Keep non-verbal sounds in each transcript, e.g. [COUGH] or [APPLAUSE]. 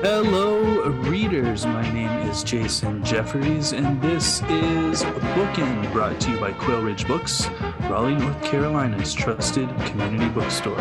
Hello, readers. My name is Jason Jeffries, and this is Bookin, brought to you by Quail Ridge Books, Raleigh, North Carolina's trusted community bookstore.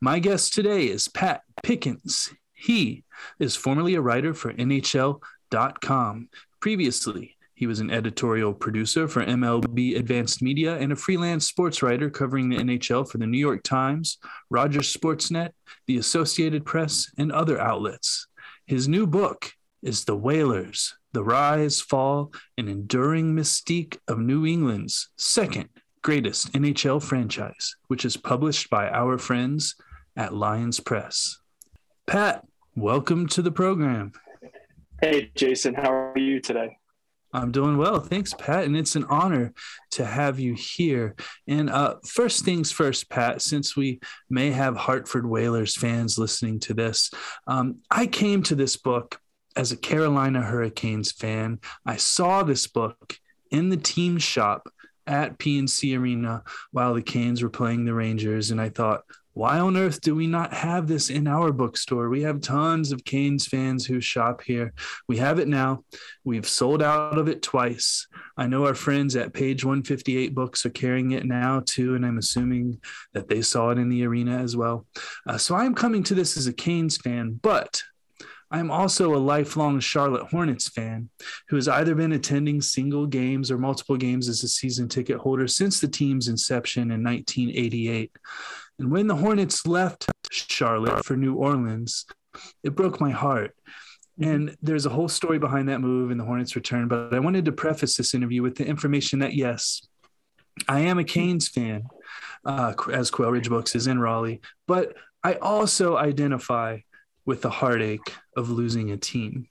My guest today is Pat Pickens. He is formerly a writer for NHL.com. Previously, he was an editorial producer for MLB Advanced Media and a freelance sports writer covering the NHL for the New York Times, Rogers Sportsnet, the Associated Press, and other outlets. His new book is The Whalers The Rise, Fall, and Enduring Mystique of New England's second greatest NHL franchise, which is published by our friends at Lyons Press. Pat, welcome to the program. Hey, Jason, how are you today? I'm doing well. Thanks, Pat. And it's an honor to have you here. And uh, first things first, Pat, since we may have Hartford Whalers fans listening to this, um, I came to this book as a Carolina Hurricanes fan. I saw this book in the team shop at PNC Arena while the Canes were playing the Rangers. And I thought, why on earth do we not have this in our bookstore? We have tons of Canes fans who shop here. We have it now. We've sold out of it twice. I know our friends at Page 158 Books are carrying it now too, and I'm assuming that they saw it in the arena as well. Uh, so I'm coming to this as a Canes fan, but I'm also a lifelong Charlotte Hornets fan who has either been attending single games or multiple games as a season ticket holder since the team's inception in 1988. And when the Hornets left Charlotte for New Orleans, it broke my heart. And there's a whole story behind that move and the Hornets return. But I wanted to preface this interview with the information that yes, I am a Canes fan, uh, as Quail Ridge Books is in Raleigh, but I also identify with the heartache of losing a team.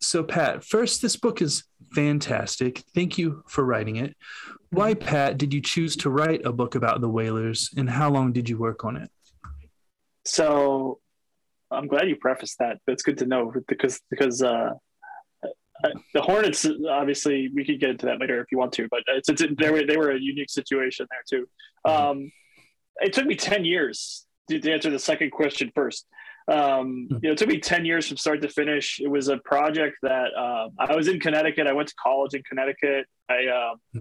So, Pat, first, this book is fantastic. Thank you for writing it. Why, Pat, did you choose to write a book about the Whalers, and how long did you work on it? So, I'm glad you prefaced that. That's good to know because because uh, the Hornets, obviously, we could get into that later if you want to, but it's, it's they were they were a unique situation there too. Mm-hmm. Um, it took me ten years to, to answer the second question first. Um, hmm. you know, it took me 10 years from start to finish. It was a project that um, I was in Connecticut. I went to college in Connecticut. I, um, hmm.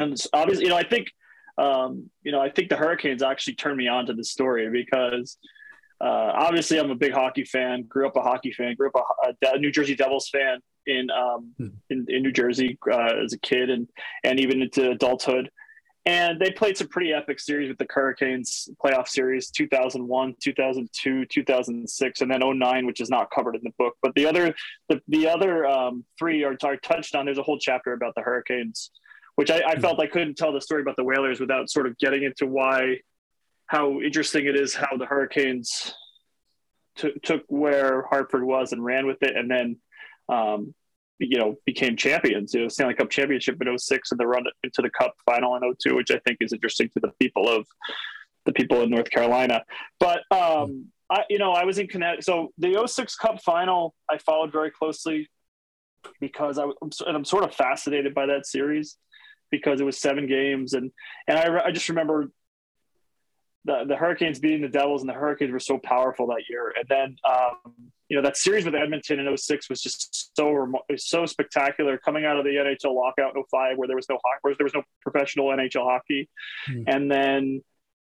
and obviously, you know, I think, um, you know, I think the Hurricanes actually turned me on to the story because uh, obviously I'm a big hockey fan, grew up a hockey fan, grew up a, a New Jersey Devils fan in, um, hmm. in, in, New Jersey uh, as a kid and, and even into adulthood. And they played some pretty epic series with the Hurricanes playoff series 2001, 2002, 2006, and then 09, which is not covered in the book. But the other the, the other um, three are, are touched on. There's a whole chapter about the Hurricanes, which I, I hmm. felt I couldn't tell the story about the Whalers without sort of getting into why, how interesting it is how the Hurricanes t- took where Hartford was and ran with it. And then um, you know, became champions, you know, Stanley Cup championship in 06 and the run into the cup final in 02, which I think is interesting to the people of the people in North Carolina. But, um, I, you know, I was in Connecticut. So the 06 cup final, I followed very closely because I was, and I'm sort of fascinated by that series because it was seven games. And, and I, I just remember the, the Hurricanes beating the Devils and the Hurricanes were so powerful that year. And then, um, you know, that series with Edmonton in 06 was just so, so spectacular coming out of the NHL lockout in 05 where there was no hockey, where there was no professional NHL hockey. Mm. And then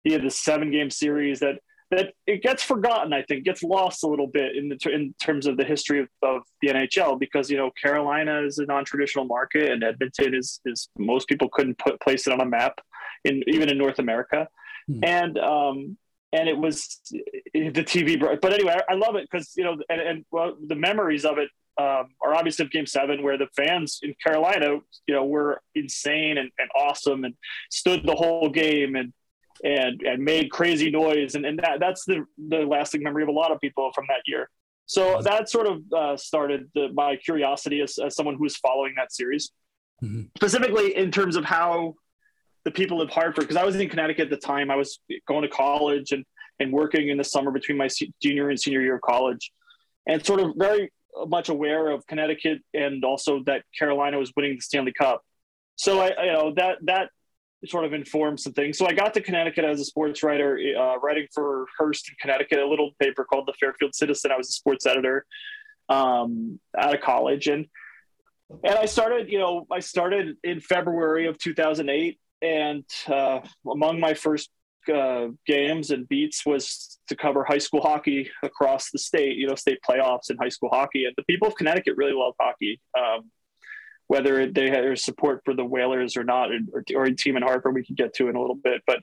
he had the seven game series that, that it gets forgotten, I think, gets lost a little bit in the in terms of the history of, of the NHL because you know Carolina is a non-traditional market and Edmonton is is most people couldn't put place it on a map in even in North America. Hmm. And um, and it was the TV. But anyway, I, love it because you know, and, and well, the memories of it um, are obviously of Game Seven, where the fans in Carolina, you know, were insane and, and awesome and stood the whole game and and and made crazy noise, and, and that that's the the lasting memory of a lot of people from that year. So that sort of uh, started the, my curiosity as, as someone who was following that series, mm-hmm. specifically in terms of how the people of Hartford, because I was in Connecticut at the time. I was going to college and, and working in the summer between my junior and senior year of college, and sort of very much aware of Connecticut and also that Carolina was winning the Stanley Cup. So I, you know, that that sort of informed some things. So I got to Connecticut as a sports writer, uh, writing for Hearst in Connecticut, a little paper called the Fairfield Citizen. I was a sports editor um, out of college, and and I started, you know, I started in February of 2008, and uh, among my first uh, games and beats was to cover high school hockey across the state, you know, state playoffs in high school hockey. And the people of Connecticut really love hockey. Um, whether they have support for the Whalers or not, or, or a team in Hartford, we can get to in a little bit. But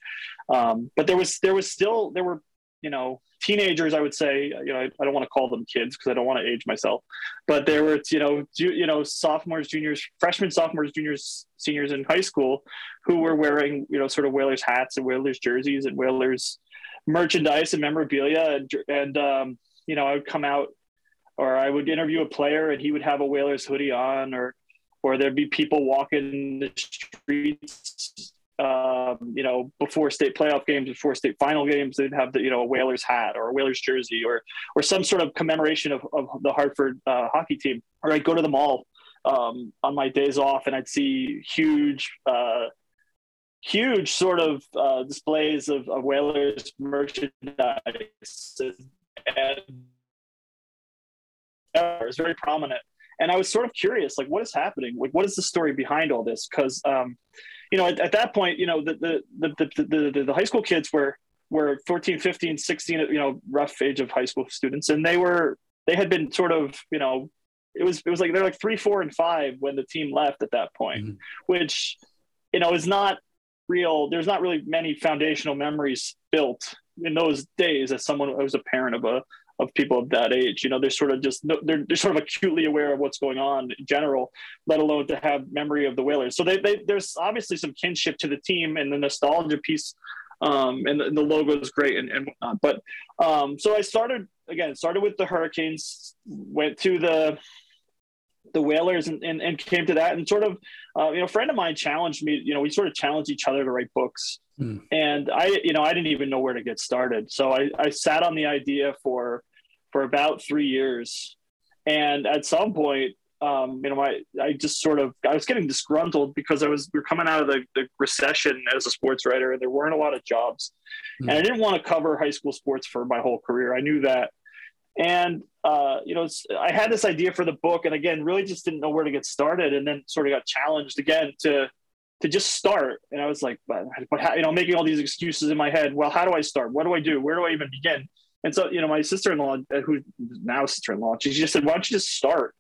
um, but there was there was still there were you know teenagers. I would say you know I, I don't want to call them kids because I don't want to age myself, but there were you know ju- you know sophomores, juniors, freshmen, sophomores, juniors, seniors in high school who were wearing you know sort of Whalers hats and Whalers jerseys and Whalers merchandise and memorabilia and and um, you know I would come out or I would interview a player and he would have a Whalers hoodie on or or there'd be people walking the streets um, you know, before state playoff games, before state final games, they'd have the, you know, a Whalers hat or a Whalers jersey or, or some sort of commemoration of, of the Hartford uh, hockey team. Or I'd go to the mall um, on my days off and I'd see huge, uh, huge sort of uh, displays of, of Whalers merchandise. And it was very prominent and I was sort of curious, like, what is happening? Like, what is the story behind all this? Because, um, you know, at, at, that point, you know, the the, the the, the, the high school kids were were 14, 15, 16, you know, rough age of high school students, and they were they had been sort of, you know, it was it was like they're like three, four, and five when the team left at that point, mm-hmm. which, you know, is not real. There's not really many foundational memories built in those days as someone who was a parent of a of people of that age. You know, they're sort of just they're, they're sort of acutely aware of what's going on in general, let alone to have memory of the Whalers. So they, they there's obviously some kinship to the team and the nostalgia piece. Um, and, the, and the logo is great and, and whatnot. But um, so I started again, started with the Hurricanes, went to the the Whalers and, and, and came to that and sort of, uh, you know, a friend of mine challenged me, you know, we sort of challenged each other to write books. Mm. And I, you know, I didn't even know where to get started. So I, I sat on the idea for, for about three years. And at some point, um, you know, I, I just sort of, I was getting disgruntled because I was, we are coming out of the, the recession as a sports writer and there weren't a lot of jobs. Mm. And I didn't want to cover high school sports for my whole career. I knew that. And, uh, you know, I had this idea for the book and again, really just didn't know where to get started and then sort of got challenged again to, to just start. And I was like, but, but how, you know, making all these excuses in my head. Well, how do I start? What do I do? Where do I even begin? And so, you know, my sister-in-law, uh, who now sister-in-law, she just said, "Why don't you just start?"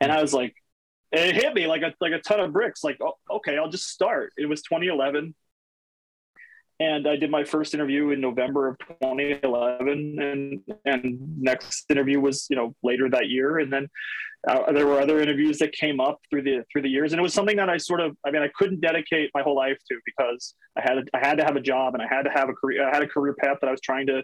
And I was like, it hit me like a like a ton of bricks. Like, oh, okay, I'll just start. It was 2011, and I did my first interview in November of 2011, and and next interview was you know later that year, and then uh, there were other interviews that came up through the through the years, and it was something that I sort of, I mean, I couldn't dedicate my whole life to because I had I had to have a job and I had to have a career, I had a career path that I was trying to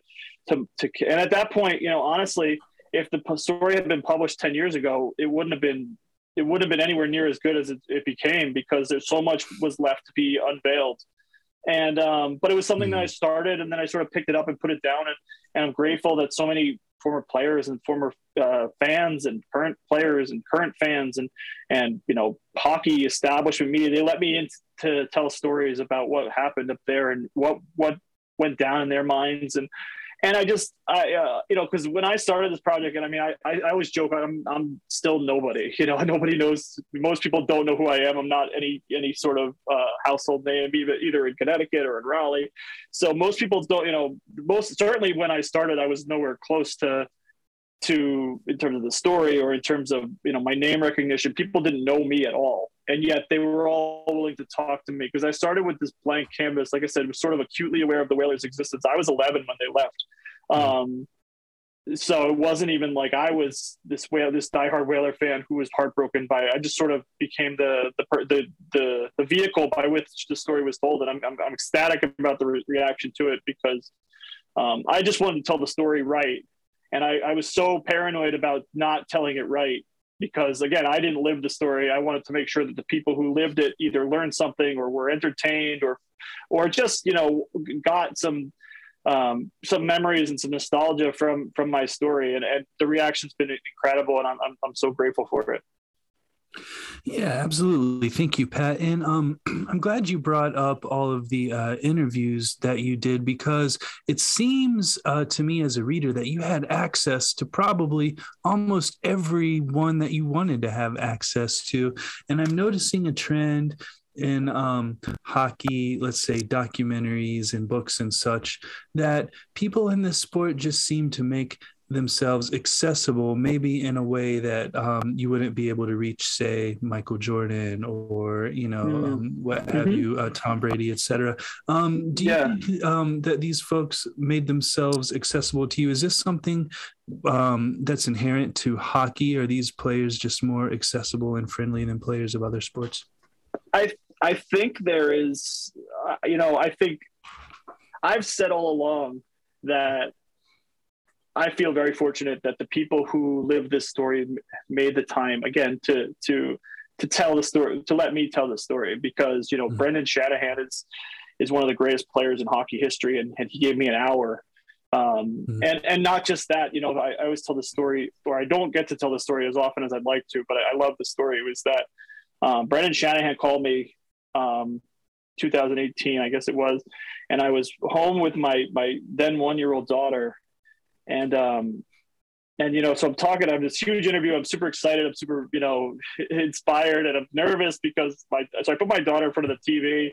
to to, and at that point, you know, honestly, if the story had been published ten years ago, it wouldn't have been it wouldn't have been anywhere near as good as it, it became because there's so much was left to be unveiled and um, but it was something mm-hmm. that I started, and then I sort of picked it up and put it down, and, and I'm grateful that so many former players and former uh, fans and current players and current fans and and you know hockey establishment media they let me in to tell stories about what happened up there and what what went down in their minds and and I just, I, uh, you know, because when I started this project, and I mean, I, I, I, always joke, I'm, I'm still nobody. [LAUGHS] You know, nobody knows. Most people don't know who I am. I'm not any, any sort of uh, household name, either, in Connecticut or in Raleigh. So most people don't, you know, most certainly when I started, I was nowhere close to, to in terms of the story or in terms of you know my name recognition. People didn't know me at all and yet they were all willing to talk to me because I started with this blank canvas. Like I said, was sort of acutely aware of the Whalers' existence. I was 11 when they left, um, so it wasn't even like I was this whale, this diehard Whaler fan who was heartbroken by. It. I just sort of became the the the the, the vehicle by which the story was told, and I'm I'm, I'm ecstatic about the re- reaction to it because um, I just wanted to tell the story right, and I, I was so paranoid about not telling it right because again i didn't live the story i wanted to make sure that the people who lived it either learned something or were entertained or or just you know got some um, some memories and some nostalgia from from my story, and, and the reaction's been incredible, and I'm, I'm I'm so grateful for it. Yeah, absolutely. Thank you, Pat. And um, [CLEARS THROAT] I'm glad you brought up all of the uh, interviews that you did because it seems uh, to me as a reader that you had access to probably almost every one that you wanted to have access to. And I'm noticing a trend in um, hockey, let's say documentaries and books and such, that people in this sport just seem to make themselves accessible, maybe in a way that um, you wouldn't be able to reach, say, Michael Jordan or you know mm-hmm. um, what have mm-hmm. you, uh, Tom Brady, etc. Um, do yeah. you think um, that these folks made themselves accessible to you? Is this something um, that's inherent to hockey? Are these players just more accessible and friendly than players of other sports? I I think there is, uh, you know, I think I've said all along that I feel very fortunate that the people who live this story made the time again to to to tell the story to let me tell the story because you know mm-hmm. Brendan Shanahan is is one of the greatest players in hockey history and, and he gave me an hour um, mm-hmm. and and not just that you know I, I, always tell the story or I don't get to tell the story as often as I'd like to but I, I love the story it was that um, Brendan Shanahan called me um, 2018 I guess it was and I was home with my my then one year old daughter and um, and you know, so I'm talking. I'm this huge interview. I'm super excited. I'm super, you know, [LAUGHS] inspired, and I'm nervous because my so I put my daughter in front of the TV,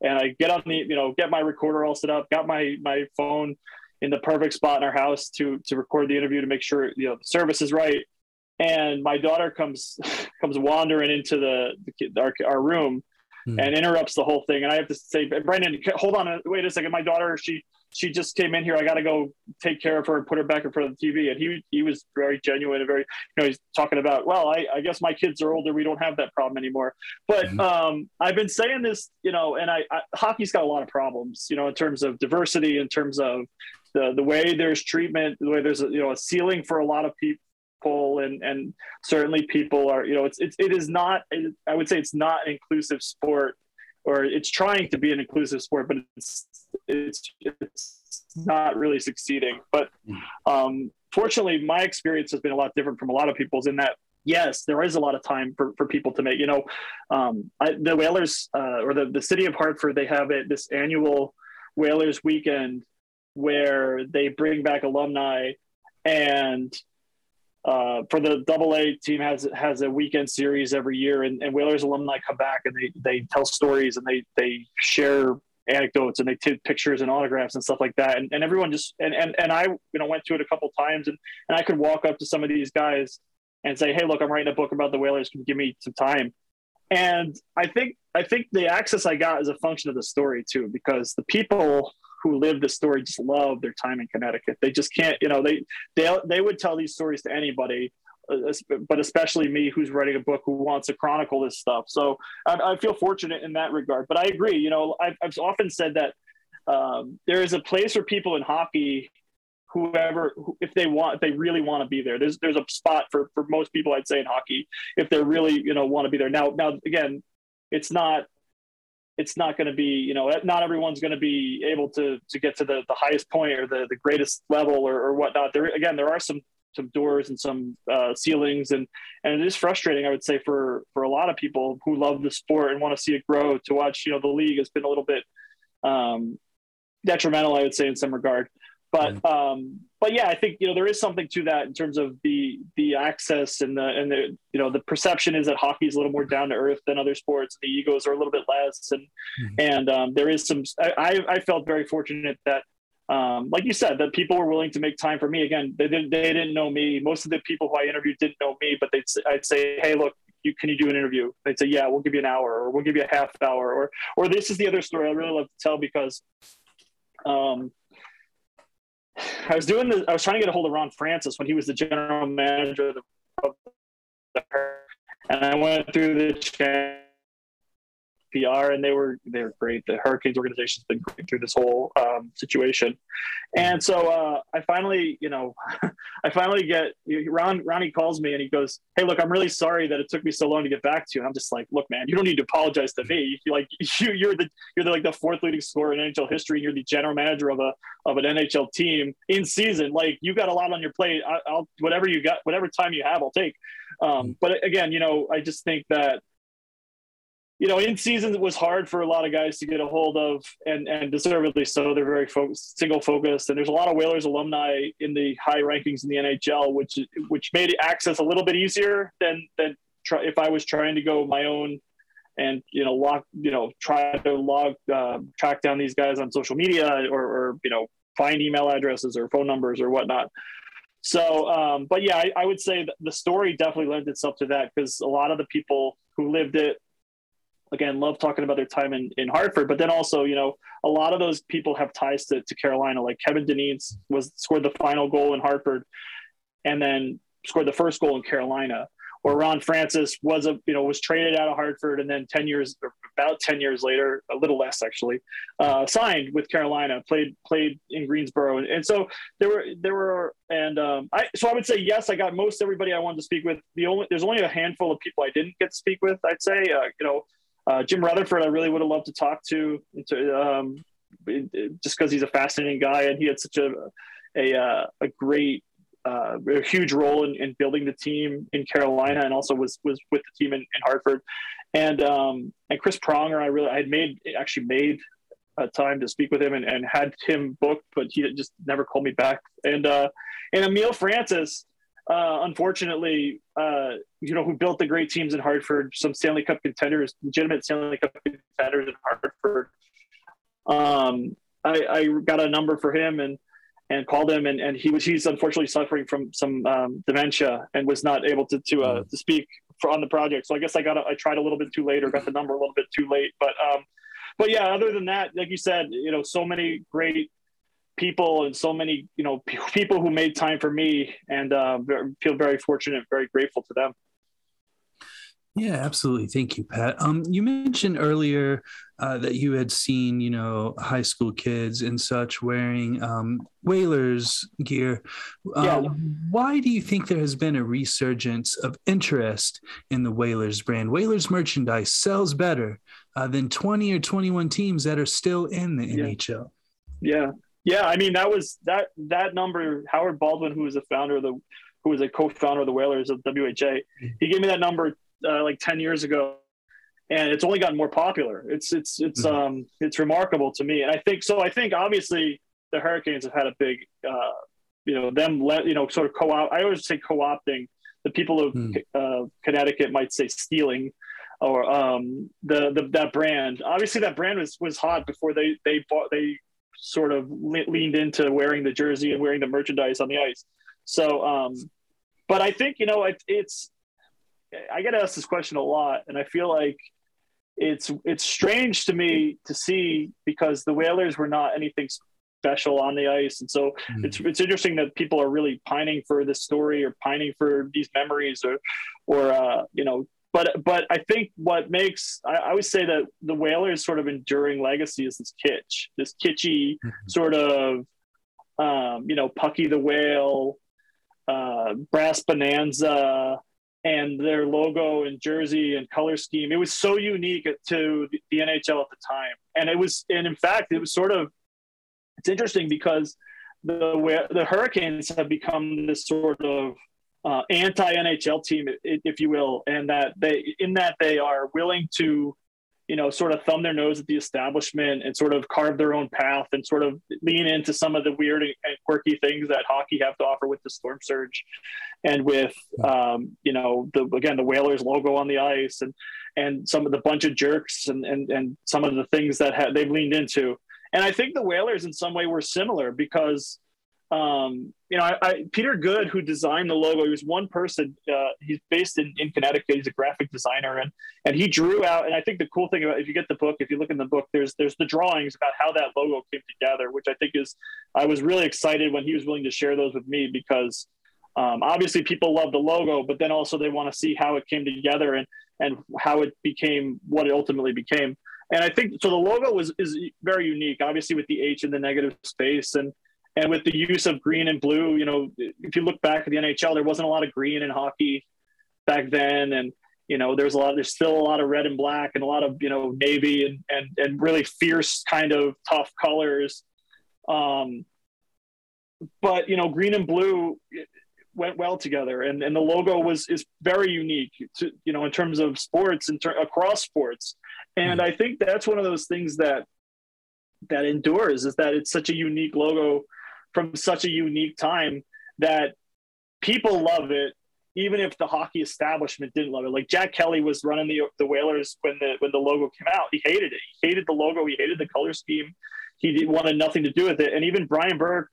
and I get on the, you know, get my recorder all set up, got my my phone in the perfect spot in our house to to record the interview to make sure you know the service is right. And my daughter comes [LAUGHS] comes wandering into the, the our, our room hmm. and interrupts the whole thing. And I have to say, Brendan, hold on, wait a second. My daughter, she she just came in here. I got to go take care of her and put her back in front of the TV. And he he was very genuine and very, you know, he's talking about, well, I, I guess my kids are older. We don't have that problem anymore. But mm-hmm. um, I've been saying this, you know, and I, I, hockey's got a lot of problems, you know, in terms of diversity, in terms of the the way there's treatment, the way there's a, you know a ceiling for a lot of people and and certainly people are you know it's, it's it is not i would say it's not an inclusive sport or it's trying to be an inclusive sport, but it's it's it's not really succeeding. But um, fortunately, my experience has been a lot different from a lot of people's in that yes, there is a lot of time for, for people to make. You know, um, I, the Whalers uh, or the the city of Hartford, they have it this annual Whalers weekend where they bring back alumni and uh, for the double A team has has a weekend series every year, and, and Whalers alumni come back and they they tell stories and they they share anecdotes and they take pictures and autographs and stuff like that. And, and everyone just and, and and I you know went to it a couple times and and I could walk up to some of these guys and say, hey, look, I'm writing a book about the Whalers. Can you give me some time? And I think I think the access I got is a function of the story too, because the people who live the story just love their time in Connecticut. They just can't, you know, they they they would tell these stories to anybody, uh, but especially me, who's writing a book, who wants to chronicle this stuff. So I, I feel fortunate in that regard. But I agree. You know, I've, I've often said that um, there is a place for people in hockey whoever if they want if they really want to be there there's there's a spot for for most people i'd say in hockey if they really you know want to be there now now again it's not it's not going to be, you know, not everyone's going to be able to to get to the, the highest point or the, the greatest level or, or whatnot. There again, there are some some doors and some uh, ceilings, and and it is frustrating, I would say, for for a lot of people who love the sport and want to see it grow. To watch, you know, the league has been a little bit um, detrimental, I would say, in some regard. But um, but yeah, I think you know there is something to that in terms of the the access and the and the you know the perception is that hockey is a little more down to earth than other sports. The egos are a little bit less, and mm-hmm. and um, there is some. I I felt very fortunate that. Um, like you said, that people were willing to make time for me. Again, they didn't, they didn't know me. Most of the people who I interviewed didn't know me, but they'd I'd say, "Hey, look, you, can you do an interview?" They'd say, "Yeah, we'll give you an hour, or we'll give you a half hour, or or this is the other story I really love to tell because um, [SIGHS] I was doing the, I was trying to get a hold of Ron Francis when he was the general manager of the, and I went through the chat PR, and they were they were great. The Hurricanes organization's been great through this whole um, situation, and so uh, I finally, you know, [LAUGHS] I finally get Ron. Ronnie calls me and he goes, "Hey, look, I'm really sorry that it took me so long to get back to you." And I'm just like, "Look, man, you don't need to apologize to me. You, like [LAUGHS] you, you're the you're the, like the fourth leading scorer in NHL history. And you're the general manager of a of an NHL team in season. Like you got a lot on your plate. I, will whatever you got, whatever time you have, I'll take." Um, but again, you know, I just think that you know, in season it was hard for a lot of guys to get a hold of, and and deservedly so. They're very focused, single focused, and there's a lot of Whalers alumni in the high rankings in the NHL, which which made access a little bit easier than than try, if I was trying to go my own and you know log you know try to log uh, track down these guys on social media or, or you know find email addresses or phone numbers or whatnot. So, um, but yeah, I, I would say the story definitely lends itself to that because a lot of the people who lived it again, love talking about their time in, in Hartford, but then also, you know, a lot of those people have ties to, to Carolina. Like Kevin Dineen's was scored the final goal in Hartford and then scored the first goal in Carolina. Or Ron Francis was a you know was traded out of Hartford and then ten years about ten years later a little less actually uh, signed with Carolina played played in Greensboro and, and so there were there were and um, I so I would say yes I got most everybody I wanted to speak with the only there's only a handful of people I didn't get to speak with I'd say uh, you know uh, Jim Rutherford, I really would have loved to talk to, to um, just because he's a fascinating guy and he had such a a, uh, a great, uh, a huge role in, in, building the team in Carolina and also was was with the team in, in Hartford. And um, and Chris Pronger, I really I had made actually made a time to speak with him and, and had him booked, but he just never called me back. And uh, and Emile Francis uh, unfortunately, uh, you know, who built the great teams in Hartford, some Stanley Cup contenders, legitimate Stanley Cup contenders in Hartford. Um, I, I, got a number for him and and called him, and, and he was he's unfortunately suffering from some um, dementia and was not able to to, uh, mm. to speak for, on the project. So I guess I got a, I tried a little bit too late or got the number a little bit too late, but um, but yeah, other than that, like you said, you know, so many great people and so many you know [LAUGHS] people who made time for me and uh, feel very fortunate very grateful to them. Yeah absolutely. Thank you pat. Um, you mentioned earlier uh, that you had seen you know high school kids and such wearing um, whalers gear. Uh, yeah. why do you think there has been a resurgence of interest in the whalers brand? Whalers merchandise sells better uh, than 20 or 21 teams that are still in the yeah. nhl yeah yeah, I mean that was that that number. Howard Baldwin, who was the founder of the, who was a co-founder of the Whalers of WHA, he gave me that number uh, like ten years ago, and it's only gotten more popular. It's it's it's mm-hmm. um it's remarkable to me, and I think so. I think obviously the Hurricanes have had a big, uh, you know, them let you know sort of co-op. I always say co-opting. The people of mm. uh, Connecticut might say stealing or um, the, the that brand. Obviously, that brand was was hot before they they bought they sort of le- leaned into wearing the jersey and wearing the merchandise on the ice. So, um, but I think you know it, it's. I get asked this question a lot, and I feel like it's it's strange to me to see because the Whalers were not anything special on the ice, and so mm. it's it's interesting that people are really pining for this story or pining for these memories or or uh, you know but but I think what makes I, I always say that the Whalers' sort of enduring legacy is this kitsch, this kitschy mm-hmm. sort of um, you know Pucky the whale, uh, brass bonanza, and their logo and jersey and color scheme. It was so unique to the NHL at the time, and it was and in fact it was sort of it's interesting because the the Hurricanes have become this sort of uh, anti NHL team, if you will, and that they in that they are willing to, you know, sort of thumb their nose at the establishment and sort of carve their own path and sort of lean into some of the weird and quirky things that hockey have to offer with the Storm Surge, and with um, you know the again the Whalers logo on the ice and and some of the bunch of jerks and and and some of the things that ha- they've leaned into. And I think the Whalers in some way were similar because um, you know, I, I, Peter Good, who designed the logo, he was one person. Uh, he's based in, in Connecticut. He's a graphic designer, and and he drew out. And I think the cool thing about if you get the book, if you look in the book, there's there's the drawings about how that logo came together, which I think is. I was really excited when he was willing to share those with me because um, obviously people love the logo, but then also they want to see how it came together and and how it became what it ultimately became. And I think so. The logo was is very unique, obviously with the H in the negative space and and with the use of green and blue, you know, if you look back at the NHL, there wasn't a lot of green in hockey back then, and you know, there's a lot. There's still a lot of red and black, and a lot of you know navy and and and really fierce kind of tough colors. Um, but you know, green and blue went well together, and and the logo was is very unique to you know in terms of sports and ter- across sports, and mm-hmm. I think that's one of those things that that endures is that it's such a unique logo from such a unique time that people love it even if the hockey establishment didn't love it. Like Jack Kelly was running the the Whalers when the when the logo came out. He hated it. He hated the logo. He hated the color scheme. He wanted nothing to do with it. And even Brian Burke,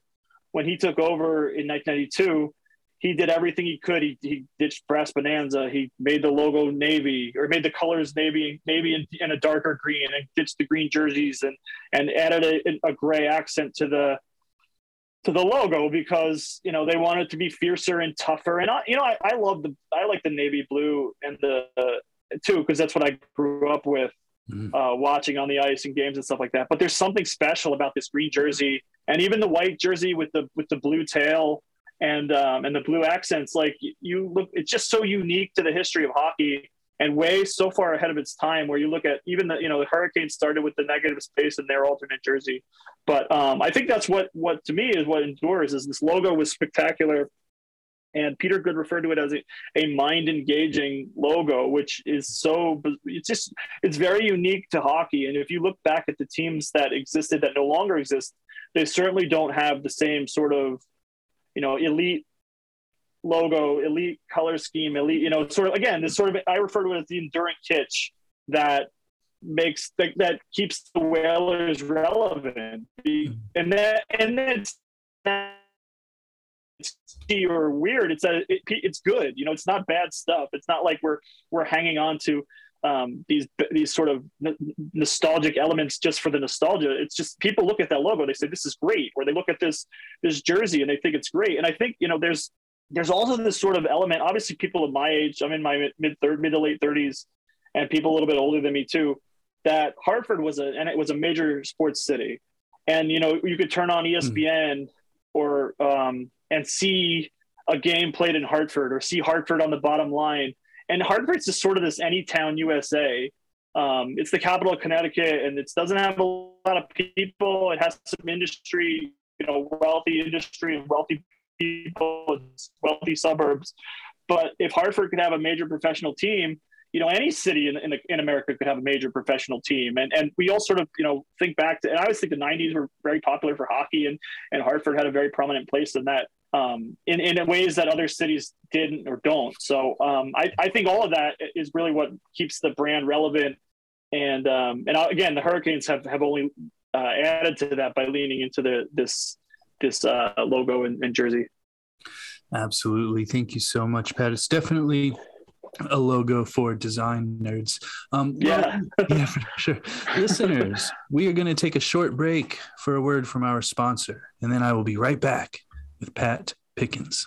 when he took over in 1992, he did everything he could. He, he ditched brass bonanza. He made the logo navy or made the colors navy, navy in, in a darker green, and ditched the green jerseys and and added a, a gray accent to the to the logo because you know they want it to be fiercer and tougher. And I, you know, I, I love the I like the navy blue and the uh, too because that's what I grew up with, mm-hmm. uh, watching on the ice and games and stuff like that. But there's something special about this green jersey and even the white jersey with the with the blue tail and um, and the blue accents. Like you look, it's just so unique to the history of hockey and way so far ahead of its time where you look at even the you know the hurricanes started with the negative space in their alternate jersey. But um, i think that's what what to me is what endures is this logo was spectacular. And peter good referred to it as a, a mind engaging logo which is so it's just it's very unique to hockey. And if you look back at the teams that existed that no longer exist they certainly don't have the same sort of you know elite logo, elite color scheme, elite, you know, sort of again, this sort of I refer to it as the enduring kitsch that makes that, that keeps the whalers relevant. And that and that's it's or weird. It's a it, it's good. You know, it's not bad stuff. It's not like we're we're hanging on to um, these these sort of n- nostalgic elements just for the nostalgia. It's just people look at that logo, they say this is great, or they look at this this jersey and they think it's great. And I think you know there's there's also this sort of element. Obviously, people of my age, I'm in my mid third, mid to late 30s, and people a little bit older than me too. That Hartford was a and it was a major sports city, and you know you could turn on ESPN mm. or um, and see a game played in Hartford or see Hartford on the bottom line. And Hartford's just sort of this anytown USA. Um, it's the capital of Connecticut, and it doesn't have a lot of people. It has some industry, you know, wealthy industry and wealthy people, wealthy suburbs. But if Hartford could have a major professional team, you know, any city in, in, in, America could have a major professional team. And, and we all sort of, you know, think back to, and I always think the 90s were very popular for hockey, and, and Hartford had a very prominent place in that um, in, in ways that other cities didn't or don't. So um, I, I think all of that is really what keeps the brand relevant. And um, and again, the Hurricanes have, have only uh, added to that by leaning into the this this uh, logo and, and jersey. Absolutely. Thank you so much, Pat. It's definitely a logo for design nerds. Um, yeah, well, [LAUGHS] yeah, for sure. Listeners, we are going to take a short break for a word from our sponsor, and then I will be right back with Pat Pickens.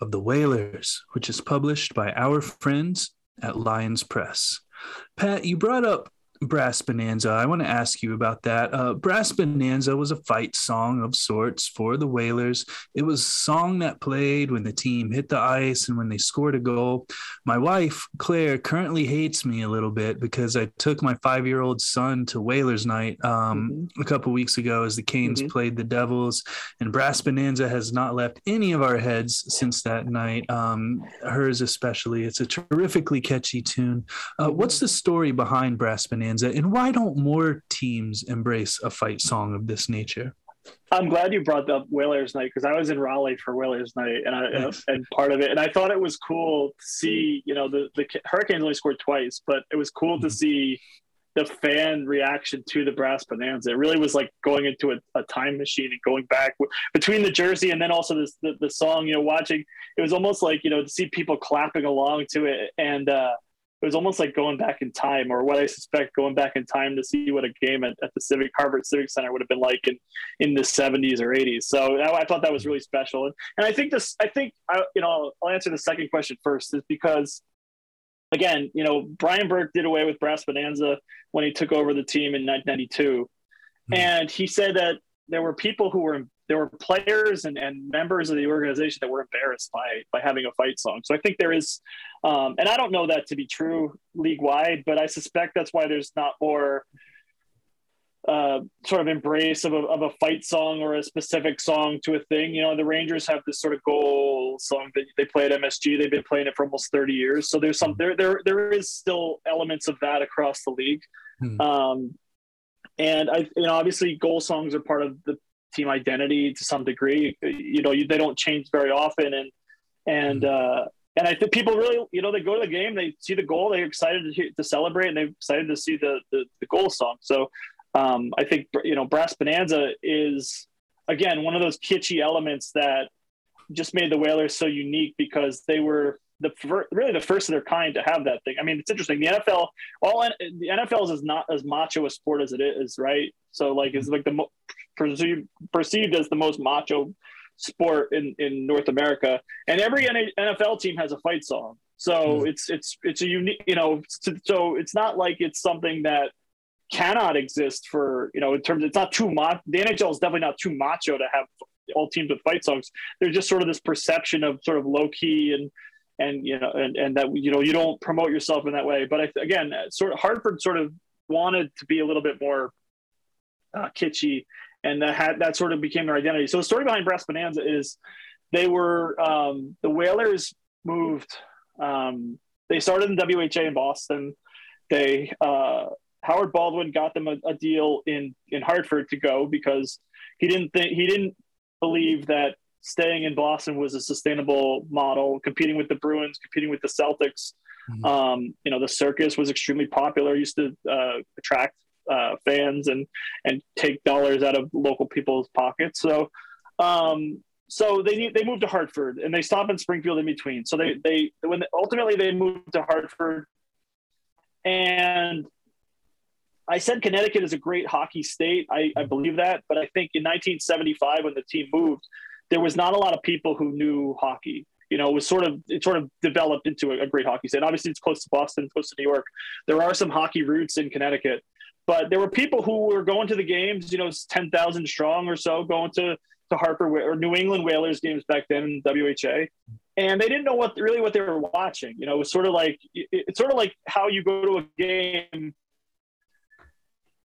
of The Whalers, which is published by our friends at Lyons Press. Pat, you brought up Brass Bonanza. I want to ask you about that. Uh, Brass Bonanza was a fight song of sorts for the Whalers. It was a song that played when the team hit the ice and when they scored a goal. My wife, Claire, currently hates me a little bit because I took my five year old son to Whalers night um, mm-hmm. a couple weeks ago as the Canes mm-hmm. played the Devils. And Brass Bonanza has not left any of our heads since that night, um, hers especially. It's a terrifically catchy tune. Uh, what's the story behind Brass Bonanza? And why don't more teams embrace a fight song of this nature? I'm glad you brought up Whalers Night because I was in Raleigh for Whalers Night, and I nice. and part of it, and I thought it was cool to see. You know, the the Hurricanes only scored twice, but it was cool mm-hmm. to see the fan reaction to the brass bonanza. It really was like going into a, a time machine and going back between the jersey and then also this, the, the song, you know, watching, it was almost like, you know, to see people clapping along to it. And, uh, it was almost like going back in time or what I suspect going back in time to see what a game at, at the Civic Hartford Civic Center would have been like in, in the 70s or 80s. So I, I thought that was really special. And, and I think this, I think, I, you know, I'll answer the second question first is because again, you know, Brian Burke did away with Brass Bonanza when he took over the team in 1992. Mm-hmm. And he said that there were people who were there were players and, and members of the organization that were embarrassed by by having a fight song. So I think there is, um, and I don't know that to be true league wide, but I suspect that's why there's not more uh, sort of embrace of a, of a fight song or a specific song to a thing. You know, the Rangers have this sort of goal song that they play at MSG. They've been playing it for almost 30 years. So there's some, there, there, there is still elements of that across the league. Hmm. Um, and I, you know, obviously goal songs are part of the team identity to some degree. You know, you, they don't change very often. And, and, hmm. uh, and I think people really, you know, they go to the game, they see the goal, they're excited to, to celebrate, and they're excited to see the, the, the goal song. So um, I think you know Brass Bonanza is again one of those kitschy elements that just made the Whalers so unique because they were the fir- really the first of their kind to have that thing. I mean, it's interesting. The NFL, all the NFL is not as macho a sport as it is, right? So like it's like the mo- perceived perceived as the most macho sport in in North America, and every NFL team has a fight song. So mm. it's it's it's a unique, you know. So it's not like it's something that cannot exist for you know in terms of, it's not too much the nhl is definitely not too macho to have all teams with fight songs there's just sort of this perception of sort of low key and and you know and, and that you know you don't promote yourself in that way but I, again sort of hartford sort of wanted to be a little bit more uh, kitschy and that had that sort of became their identity so the story behind brass bonanza is they were um, the whalers moved um, they started in wha in boston they uh, Howard Baldwin got them a, a, deal in in Hartford to go because he didn't think he didn't believe that staying in Boston was a sustainable model. Competing with the Bruins, competing with the Celtics, mm-hmm. um, you know, the circus was extremely popular. Used to uh, attract uh, fans and and take dollars out of local people's pockets. So. Um, so they they moved to Hartford and they stopped in Springfield in between. So they they when they, ultimately they moved to Hartford, and I said Connecticut is a great hockey state. I, I believe that, but I think in 1975 when the team moved, there was not a lot of people who knew hockey. You know, it was sort of it sort of developed into a, a great hockey state. Obviously, it's close to Boston, close to New York. There are some hockey roots in Connecticut, but there were people who were going to the games. You know, ten thousand strong or so going to to Hartford or New England Whalers games back then in WHA, and they didn't know what really what they were watching. You know, it was sort of like it's sort of like how you go to a game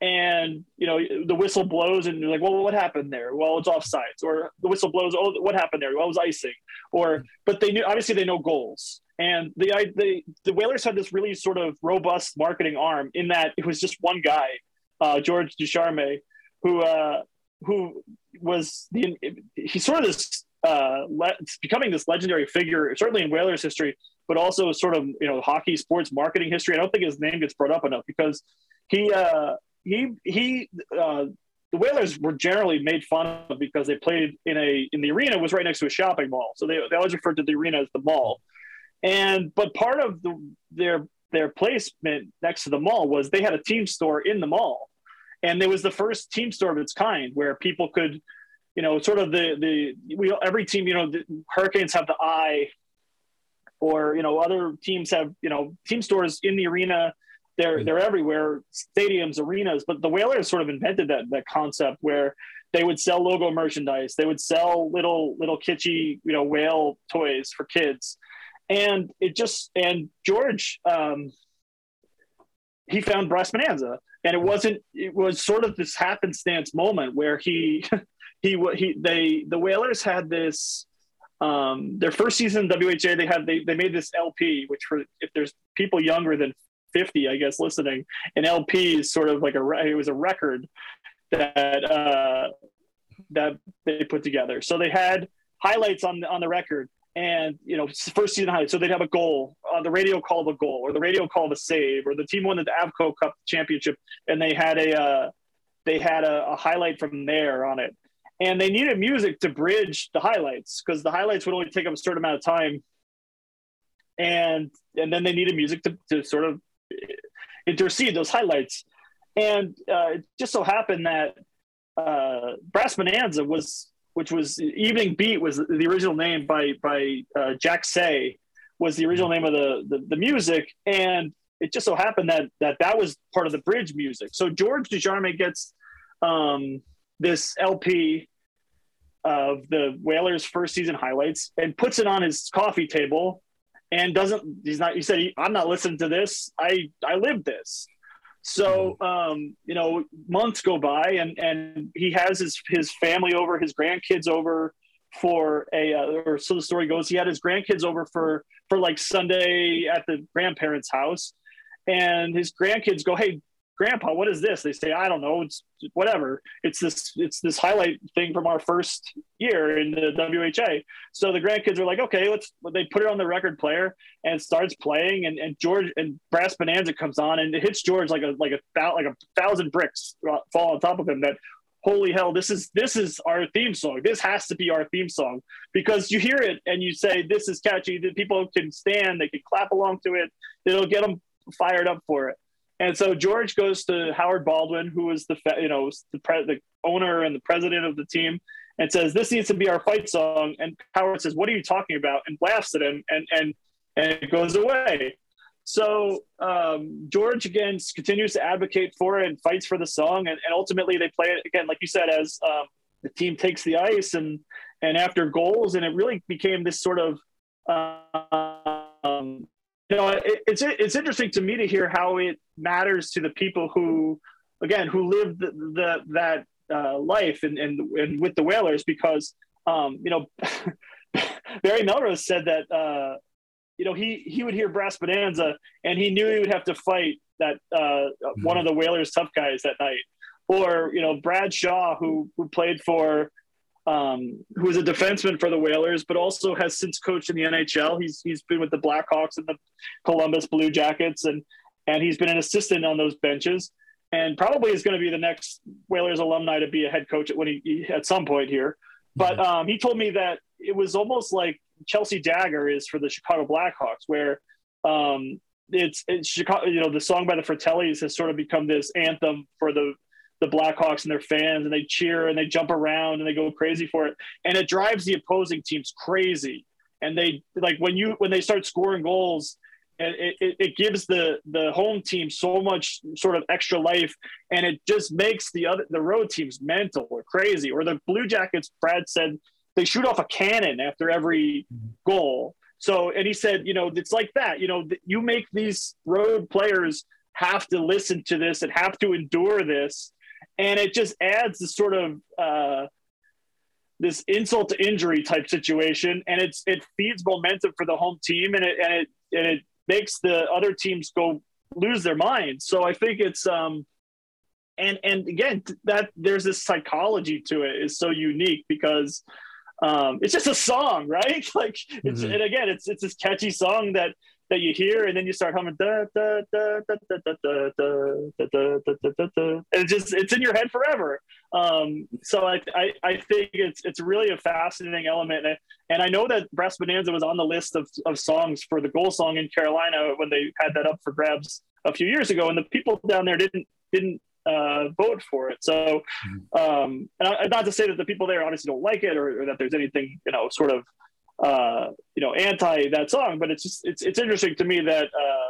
and you know the whistle blows and you're like well what happened there well it's offsides or the whistle blows oh what happened there well it was icing or but they knew obviously they know goals and the the the whalers had this really sort of robust marketing arm in that it was just one guy uh, george ducharme who uh, who was the he's sort of this uh, le- becoming this legendary figure certainly in whalers history but also sort of you know hockey sports marketing history i don't think his name gets brought up enough because he uh, he he uh, the Whalers were generally made fun of because they played in a in the arena was right next to a shopping mall, so they, they always referred to the arena as the mall. And but part of the their their placement next to the mall was they had a team store in the mall, and it was the first team store of its kind where people could, you know, sort of the the we every team you know the Hurricanes have the eye, or you know other teams have you know team stores in the arena. They're they're everywhere, stadiums, arenas. But the Whalers sort of invented that that concept where they would sell logo merchandise, they would sell little little kitschy you know whale toys for kids, and it just and George um, he found Brass Bonanza, and it wasn't it was sort of this happenstance moment where he [LAUGHS] he he they the Whalers had this um, their first season in WHA, they had they, they made this LP, which for if there's people younger than 50, I guess, listening. And LP is sort of like a, it was a record that uh, that they put together. So they had highlights on the, on the record and you know first season highlights. So they'd have a goal on uh, the radio call of a goal, or the radio call of a save, or the team won the Avco Cup championship, and they had a uh, they had a, a, highlight from there on it, and they needed music to bridge the highlights because the highlights would only take up a certain amount of time, and and then they needed music to to sort of intercede those highlights, and uh, it just so happened that uh, Brass Bonanza was which was Evening Beat was the original name by by uh, Jack Say was the original name of the, the, the music and it just so happened that that that was part of the bridge music. So George Ducharme gets um, this LP of the Whalers' first season highlights and puts it on his coffee table and doesn't he's not he said I'm not listening to this. I I lived this. So mm-hmm. um, you know, months go by, and and he has his his family over, his grandkids over for a, uh, or so the story goes. He had his grandkids over for for like Sunday at the grandparents' house, and his grandkids go, "Hey, grandpa what is this? They say i don't know it's whatever. It's this it's this highlight thing from our first year in the WHA so the grandkids are like okay let's they put it on the record player and starts playing and, and george and brass bonanza comes on and it hits george like a like a like a thousand bricks fall on top of him that holy hell this is this is our theme song. This has to be our theme song. Because you hear it and you say this is catchy. That people can stand they can clap along to it. It'll get them fired up for it and so George goes to Howard Baldwin, who was the you know the, pre- the owner and the president of the team, and says this needs to be our fight song. And Howard says, "What are you talking about?" and laughs at him, and and and it goes away. So um, George again continues to advocate for it and fights for the song, and, and ultimately they play it again, like you said, as um, the team takes the ice and and after goals, and it really became this sort of um, you know, it, it's it's interesting to me to hear how it matters to the people who, again, who lived the, the that uh, life and, and and with the whalers because um, you know [LAUGHS] Barry Melrose said that uh, you know he he would hear Brass Bonanza and he knew he would have to fight that uh, mm-hmm. one of the whalers tough guys that night or you know Brad Shaw who who played for um, who is a defenseman for the Whalers, but also has since coached in the NHL. He's he's been with the Blackhawks and the Columbus Blue Jackets, and and he's been an assistant on those benches, and probably is going to be the next Whalers alumni to be a head coach at when he, at some point here. But mm-hmm. um, he told me that it was almost like Chelsea Dagger is for the Chicago Blackhawks, where um, it's, it's Chicago. You know, the song by the Fratellis has sort of become this anthem for the the Blackhawks and their fans, and they cheer and they jump around and they go crazy for it, and it drives the opposing teams crazy. And they like when you when they start scoring goals, and it, it, it gives the the home team so much sort of extra life, and it just makes the other the road teams mental or crazy. Or the Blue Jackets, Brad said they shoot off a cannon after every mm-hmm. goal. So, and he said, you know, it's like that. You know, you make these road players have to listen to this and have to endure this and it just adds this sort of uh, this insult to injury type situation, and it's it feeds momentum for the home team, and it and it and it makes the other teams go lose their minds. So I think it's um, and and again that there's this psychology to it is so unique because um, it's just a song, right? [LAUGHS] Like it's mm-hmm. and again it's it's this catchy song that that you hear, and then you start humming da da da da da da da da da da da da. It's just it's in your head forever. Um, so I, I I think it's it's really a fascinating element, and, and I know that Brass Bonanza was on the list of of songs for the goal song in Carolina when they had that up for grabs a few years ago, and the people down there didn't didn't uh, vote for it. So, um, and I, not to say that the people there obviously don't like it or, or, that there's anything you know sort of uh, you know anti that song, but it's just it's it's interesting to me that uh,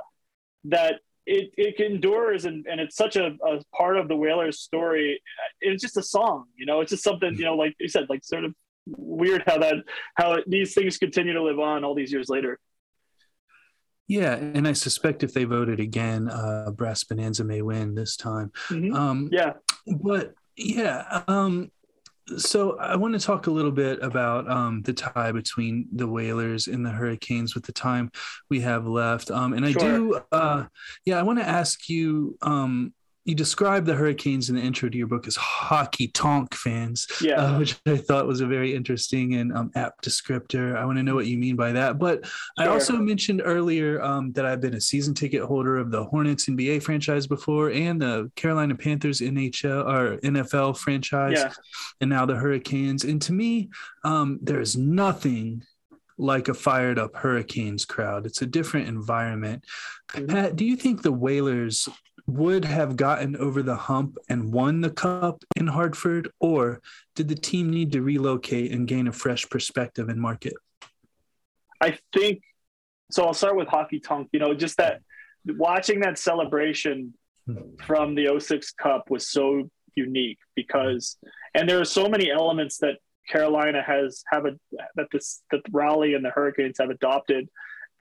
that it it endures and, and it's such a, a part of the Whalers story. It's just a song, you know. It's just something you know, like you said, like sort of weird how that how these things continue to live on all these years later. Yeah, and I suspect if they voted again, uh, Brass Bonanza may win this time. Mm-hmm. Um, yeah, but yeah, um, so I want to talk a little bit about um, the tie between the Whalers and the Hurricanes with the time we have left. Um, and I sure. do, uh, yeah, I want to ask you um, you described the Hurricanes in the intro to your book as hockey tonk fans, yeah. uh, which I thought was a very interesting and um, apt descriptor. I want to know what you mean by that. But sure. I also mentioned earlier um, that I've been a season ticket holder of the Hornets NBA franchise before and the Carolina Panthers NHL or NFL franchise, yeah. and now the Hurricanes. And to me, um, there is nothing like a fired up Hurricanes crowd. It's a different environment. Mm-hmm. Pat, do you think the Whalers would have gotten over the hump and won the cup in Hartford, or did the team need to relocate and gain a fresh perspective and market? I think so. I'll start with Hockey Tonk. You know, just that watching that celebration hmm. from the 06 Cup was so unique because, and there are so many elements that Carolina has have a that this that Raleigh and the Hurricanes have adopted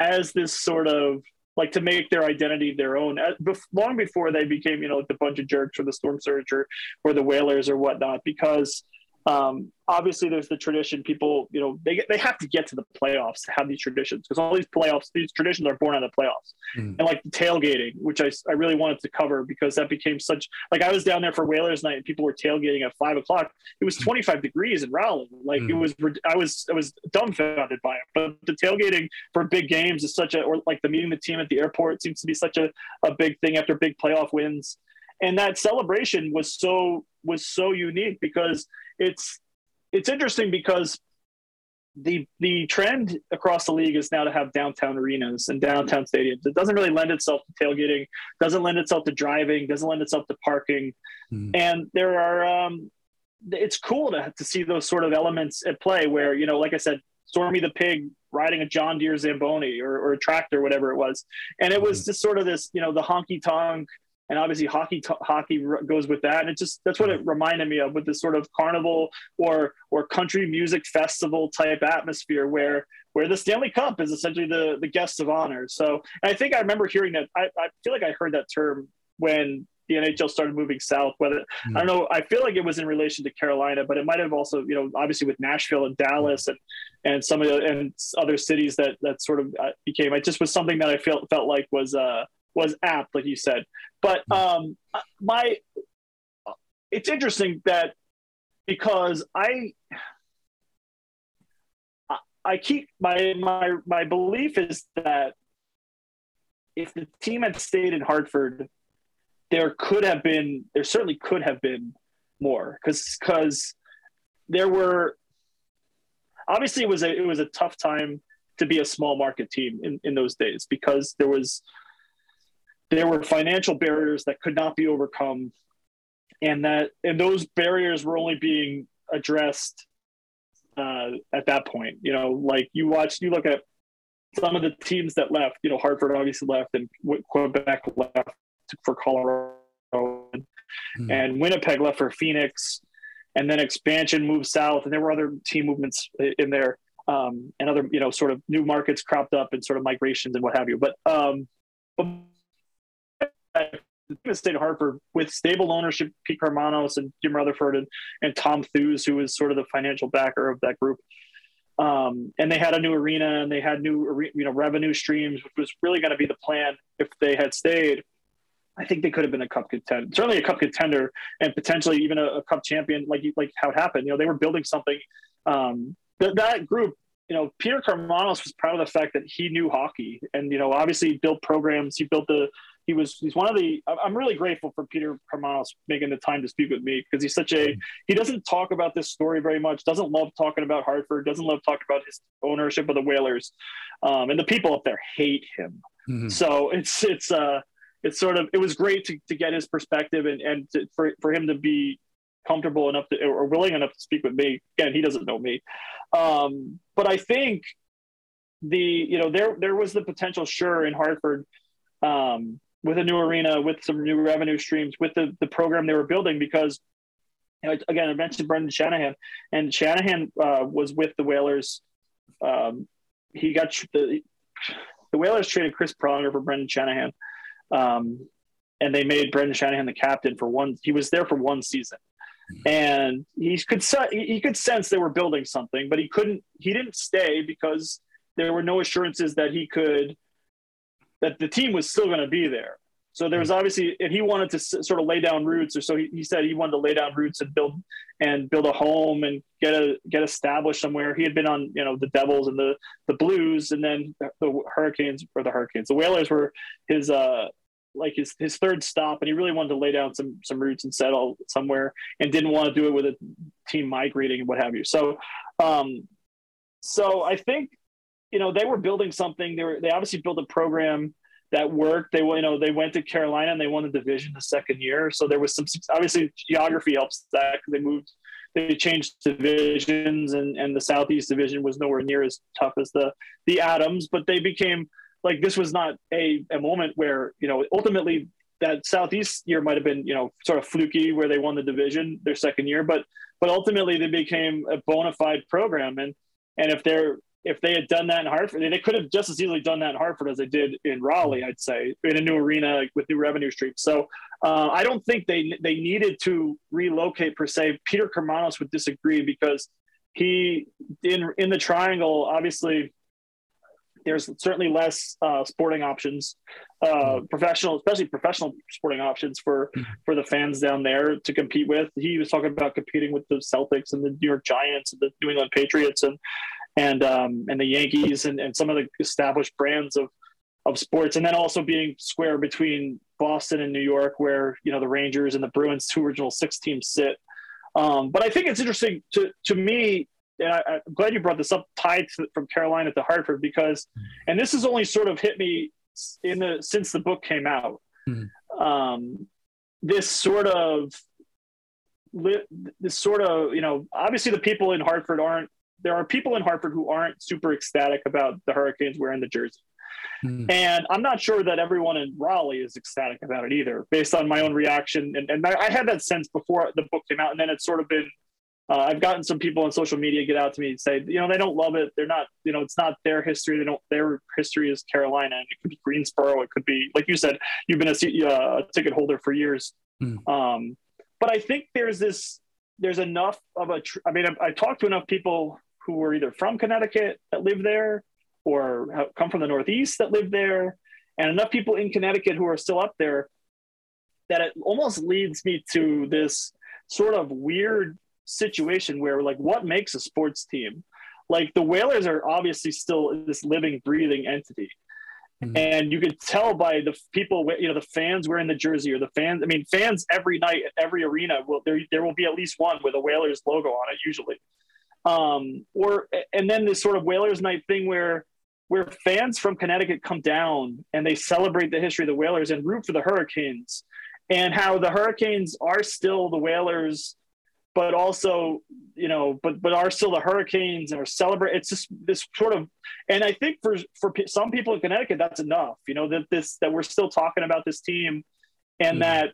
as this sort of like to make their identity their own. Uh, long before they became you know like the bunch of jerks or the storm surge or, or the whalers or whatnot because um, obviously there's the tradition people you know they, they have to get to the playoffs to have these traditions because all these playoffs these traditions are born out of the playoffs mm. and like the tailgating which I, I really wanted to cover because that became such like i was down there for whalers night and people were tailgating at five o'clock it was hmm. 25 degrees in raleigh like mm. it was i was i was dumbfounded by it but the tailgating for big games is such a or like the meeting the team at the airport seems to be such a, a big thing after big playoff wins and that celebration was so was so unique because it's it's interesting because the the trend across the league is now to have downtown arenas and downtown stadiums. It doesn't really lend itself to tailgating, doesn't lend itself to driving, doesn't lend itself to parking, mm. and there are. Um, it's cool to to see those sort of elements at play where you know, like I said, Stormy the pig riding a John Deere Zamboni or, or a tractor, whatever it was, and it was mm. just sort of this, you know, the honky tonk and obviously hockey t- hockey goes with that and it just that's what it reminded me of with this sort of carnival or or country music festival type atmosphere where where the Stanley Cup is essentially the the guest of honor so I think I remember hearing that I, I feel like I heard that term when the NHL started moving south. Whether mm. I don't know, I feel like it was in relation to Carolina, but it might have also, you know, obviously with Nashville and Dallas and and some of the and other cities that that sort of uh, became. It just was something that I felt felt like was uh was apt, like you said. But hmm. um, my, it's interesting that because I, I keep my my my belief is that if the team had stayed in Hartford, there could have been, there certainly could have been more because because there were obviously it was a it was a tough time to be a small market team in, in those days because there was there were financial barriers that could not be overcome and that and those barriers were only being addressed uh, at that point you know like you watch you look at some of the teams that left you know hartford obviously left and quebec left for colorado mm-hmm. and winnipeg left for phoenix and then expansion moved south and there were other team movements in there um, and other you know sort of new markets cropped up and sort of migrations and what have you but um, but the state of Hartford with stable ownership, Pete Karmanos and Jim Rutherford and, and Tom Thewes, who was sort of the financial backer of that group. Um, and they had a new arena and they had new you know revenue streams, which was really going to be the plan if they had stayed. I think they could have been a cup contender, certainly a cup contender, and potentially even a, a cup champion, like like how it happened. You know, they were building something. Um, th- that group, you know, Peter Karmanos was proud of the fact that he knew hockey, and you know, obviously built programs. He built the he was he's one of the i'm really grateful for peter Karmanos making the time to speak with me because he's such a he doesn't talk about this story very much doesn't love talking about hartford doesn't love talking about his ownership of the whalers um, and the people up there hate him. Mm-hmm. so it's it's uh it's sort of it was great to, to get his perspective and and to, for, for him to be comfortable enough to or willing enough to speak with me. Again he doesn't know me. Um, but i think the you know there there was the potential sure in hartford um, with a new arena, with some new revenue streams, with the, the program they were building. Because, you know, again, I mentioned Brendan Shanahan, and Shanahan uh, was with the Whalers. Um, he got the the Whalers traded Chris Pronger for Brendan Shanahan, um, and they made Brendan Shanahan the captain for one. He was there for one season, and he could he could sense they were building something, but he couldn't. He didn't stay because there were no assurances that he could that the team was still going to be there. So there was obviously, and he wanted to s- sort of lay down roots, or so he, he said he wanted to lay down roots and build and build a home and get a get established somewhere. He had been on, you know, the Devils and the the Blues, and then the, the Hurricanes or the Hurricanes. The Whalers were his uh like his his third stop, and he really wanted to lay down some some roots and settle somewhere, and didn't want to do it with a team migrating and what have you. So, um, so I think you know they were building something. They were they obviously built a program that worked. They you know they went to Carolina and they won the division the second year. So there was some obviously geography helps that because they moved. They changed divisions, and, and the Southeast division was nowhere near as tough as the the Adams, but they became like this was not a, a moment where you know ultimately that southeast year might have been you know sort of fluky where they won the division their second year but but ultimately they became a bona fide program and and if they're if they had done that in Hartford, they could have just as easily done that in Hartford as they did in Raleigh. I'd say in a new arena with new revenue streams. So uh, I don't think they they needed to relocate per se. Peter Karmanos would disagree because he in in the triangle obviously there's certainly less uh, sporting options, uh, professional, especially professional sporting options for for the fans down there to compete with. He was talking about competing with the Celtics and the New York Giants and the New England Patriots and and um, and the Yankees and, and some of the established brands of of sports, and then also being square between Boston and New York, where you know the Rangers and the Bruins, two original six teams, sit. Um, but I think it's interesting to to me and I, am glad you brought this up, tied to, from Carolina to Hartford, because, and this has only sort of hit me in the since the book came out. Mm-hmm. Um, this sort of, this sort of, you know, obviously the people in Hartford aren't. There are people in Hartford who aren't super ecstatic about the Hurricanes wearing the jersey. Mm-hmm. And I'm not sure that everyone in Raleigh is ecstatic about it either, based on my own reaction. And, and I, I had that sense before the book came out, and then it's sort of been uh, I've gotten some people on social media get out to me and say, you know, they don't love it. They're not, you know, it's not their history. They don't. Their history is Carolina, and it could be Greensboro. It could be, like you said, you've been a uh, ticket holder for years. Mm. Um, but I think there's this, there's enough of a. Tr- I mean, I, I talked to enough people who were either from Connecticut that live there, or come from the Northeast that live there, and enough people in Connecticut who are still up there, that it almost leads me to this sort of weird situation where like what makes a sports team? Like the whalers are obviously still this living breathing entity. Mm-hmm. and you could tell by the people you know the fans wearing the jersey or the fans i mean fans every night at every arena will there, there will be at least one with a whalers logo on it usually um or and then this sort of whalers night thing where where fans from connecticut come down and they celebrate the history of the whalers and root for the hurricanes and how the hurricanes are still the whalers but also you know but but are still the hurricanes and are celebrate it's just this sort of and i think for for some people in connecticut that's enough you know that this that we're still talking about this team and mm-hmm. that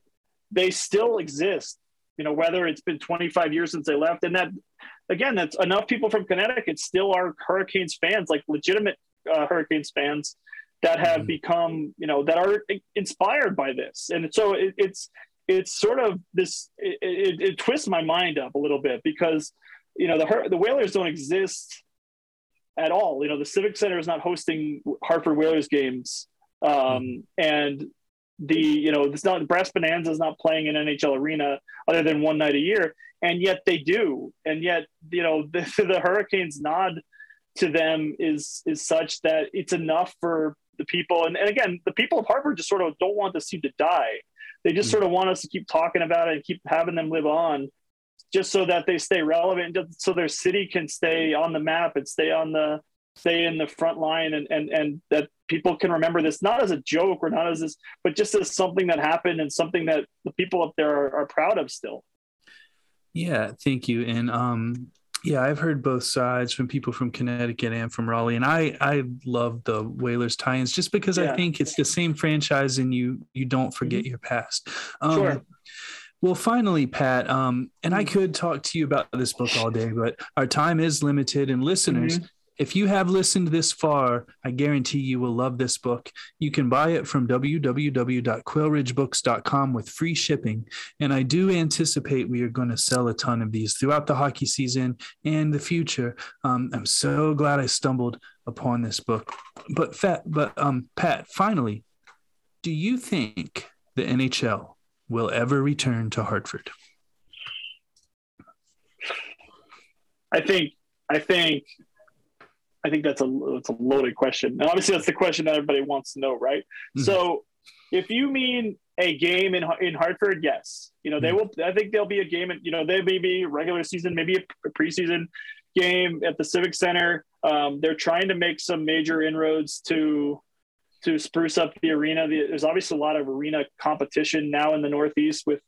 they still exist you know whether it's been 25 years since they left and that again that's enough people from connecticut still are hurricanes fans like legitimate uh, hurricanes fans that have mm-hmm. become you know that are inspired by this and so it, it's it's sort of this it, it, it, twists my mind up a little bit because you know the the Whalers don't exist at all. You know the Civic Center is not hosting Hartford Whalers games, um, and the you know it's not Brass Bonanza is not playing in NHL arena other than one night a year, and yet they do, and yet you know [LAUGHS] the, the Hurricanes nod to them is is such that it's enough for the people, and, and again the people of hartford just sort of don't want this team to die. They just hmm. sort of want us to keep talking about it and keep having them live on just so that they stay relevant so their city can stay on the map and stay on the stay in the front line and and and that people can remember this not as a joke or not as this but just as something that happened and something that the people up there are, are proud of still yeah thank you and um yeah, I've heard both sides from people from Connecticut and from Raleigh, and I I love the Whalers tie-ins just because yeah. I think it's the same franchise, and you you don't forget mm-hmm. your past. Um, sure. Well, finally, Pat, um, and I mm-hmm. could talk to you about this book all day, but our time is limited, and listeners, mm-hmm. If you have listened this far, I guarantee you will love this book. You can buy it from www.quailridgebooks.com with free shipping. And I do anticipate we are going to sell a ton of these throughout the hockey season and the future. Um, I'm so glad I stumbled upon this book. But Fat, but um, Pat, finally, do you think the NHL will ever return to Hartford? I think I think I think that's a that's a loaded question. And obviously, that's the question that everybody wants to know, right? Mm-hmm. So, if you mean a game in in Hartford, yes, you know they mm-hmm. will. I think there'll be a game. And you know, there may be regular season, maybe a preseason game at the Civic Center. Um, they're trying to make some major inroads to to spruce up the arena. There's obviously a lot of arena competition now in the Northeast with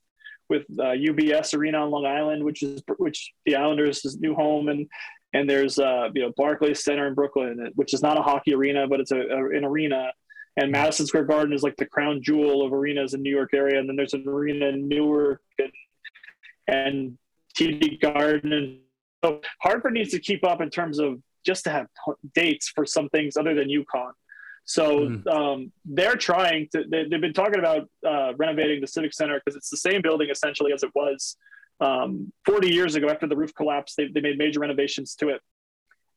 with uh, UBS Arena on Long Island, which is which the Islanders' new home, and and there's uh, you know Barclays Center in Brooklyn, which is not a hockey arena, but it's a, a, an arena. And Madison Square Garden is like the crown jewel of arenas in New York area, and then there's an arena in Newark and, and TD Garden. And so Hartford needs to keep up in terms of just to have dates for some things other than UConn. So mm. um, they're trying to. They, have been talking about uh, renovating the Civic Center because it's the same building essentially as it was um, 40 years ago. After the roof collapsed, they, they made major renovations to it,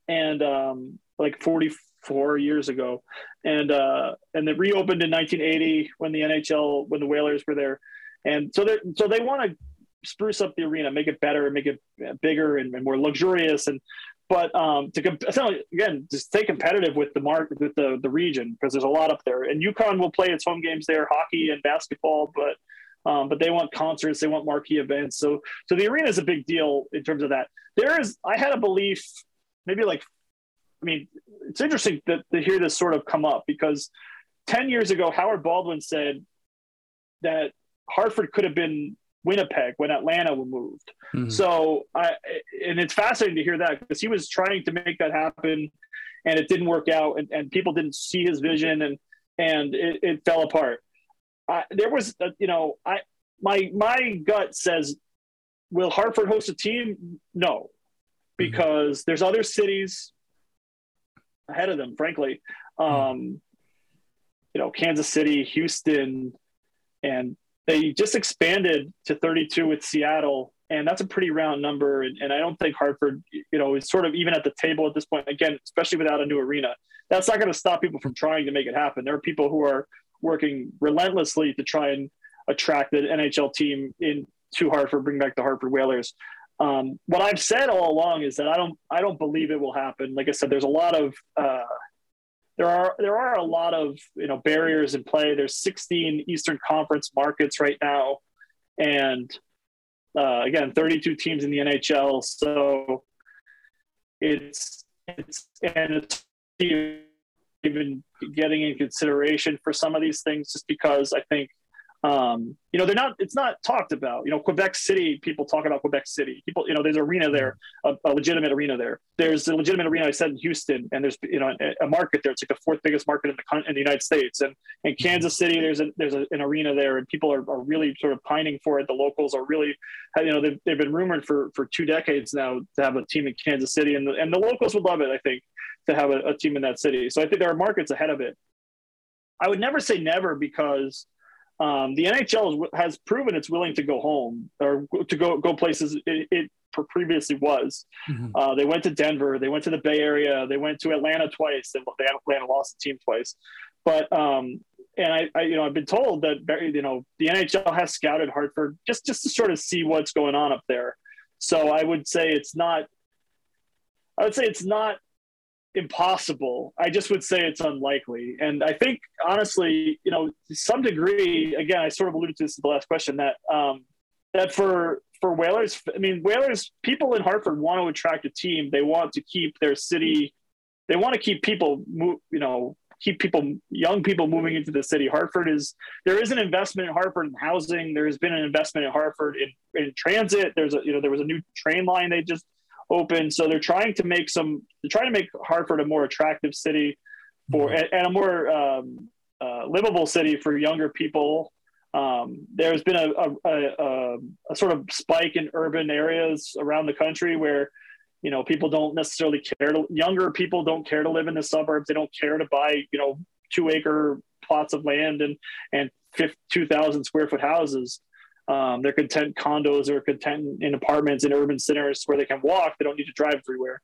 and um, like 44 years ago, and uh, and it reopened in 1980 when the NHL when the Whalers were there, and so they so they want to spruce up the arena, make it better, make it bigger and, and more luxurious, and but um, to again, just stay competitive with the mark with the the region because there's a lot up there. And UConn will play its home games there, hockey and basketball, but um, but they want concerts, they want marquee events. So so the arena is a big deal in terms of that. There is, I had a belief, maybe like, I mean, it's interesting that to hear this sort of come up because ten years ago, Howard Baldwin said that Hartford could have been Winnipeg when Atlanta moved. Mm-hmm. So I and it's fascinating to hear that because he was trying to make that happen and it didn't work out and, and people didn't see his vision and and it, it fell apart. There was a, you know I my my gut says will Hartford host a team? No, mm-hmm. because mm-hmm. there's other cities ahead of them. Frankly, mm-hmm. um, you know Kansas City, Houston, and they just expanded to 32 with Seattle, and that's a pretty round number. And, and, I don't think Hartford, you know, is sort of even at the table at this point. Again, especially without a new arena, that's not going to stop people from trying to make it happen. There are people who are working relentlessly to try and attract the NHL team in to Hartford, bring back the Hartford Whalers. Um, what I've said all along is that I don't, I don't believe it will happen. Like I said, there's a lot of uh, there are there are a lot of you know barriers in play. There's 16 Eastern Conference markets right now, and uh, again, 32 teams in the NHL. So it's it's and it's even getting in consideration for some of these things, just because I think um, you know, they're not. It's not talked about. You know, Quebec City. People talk about Quebec City. People, you know, there's an arena there, a, a, legitimate arena there. There's a legitimate arena. I said in Houston, and there's you know a, a market there. It's like the fourth biggest market in the in the United States. And in Kansas City, there's a there's an arena there, and people are, are really sort of pining for it. The locals are really, you know, they've, they've been rumored for for two decades now to have a team in Kansas City, and the, and the locals would love it. I think to have a, a team in that city. So I think there are markets ahead of it. I would never say never because um, the NHL has proven it's willing to go home or to go go places it, it previously was. Mm-hmm. Uh, they went to Denver, they went to the Bay Area, they went to Atlanta twice. And they, Atlanta lost the team twice, but um, and I, I, you know I've been told that you know the NHL has scouted Hartford just just to sort of see what's going on up there. So I would say it's not. I would say it's not impossible. I just would say it's unlikely. And I think, honestly, you know, to some degree, again, I sort of alluded to this in the last question that um, that for for Whalers, I mean, Whalers people in Hartford want to attract a team. They want to keep their city. They want to keep people, you know, keep people, young people moving into the city. Hartford is there is an investment in Hartford in housing. There has been an investment in Hartford in, in transit. There's a you know there was a new train line they just open. So they're trying to make some, they're trying to make Hartford a more attractive city for, mm-hmm. and, and, a more um, uh, livable city for younger people. Um, there's been a, a, a, a, sort of spike in urban areas around the country where, you know, people don't necessarily care to, younger people don't care to live in the suburbs. They don't care to buy, you know, two acre plots of land and, and 2,000 square foot houses. Um, they're content condos or content in apartments in urban centers where they can walk. They don't need to drive everywhere.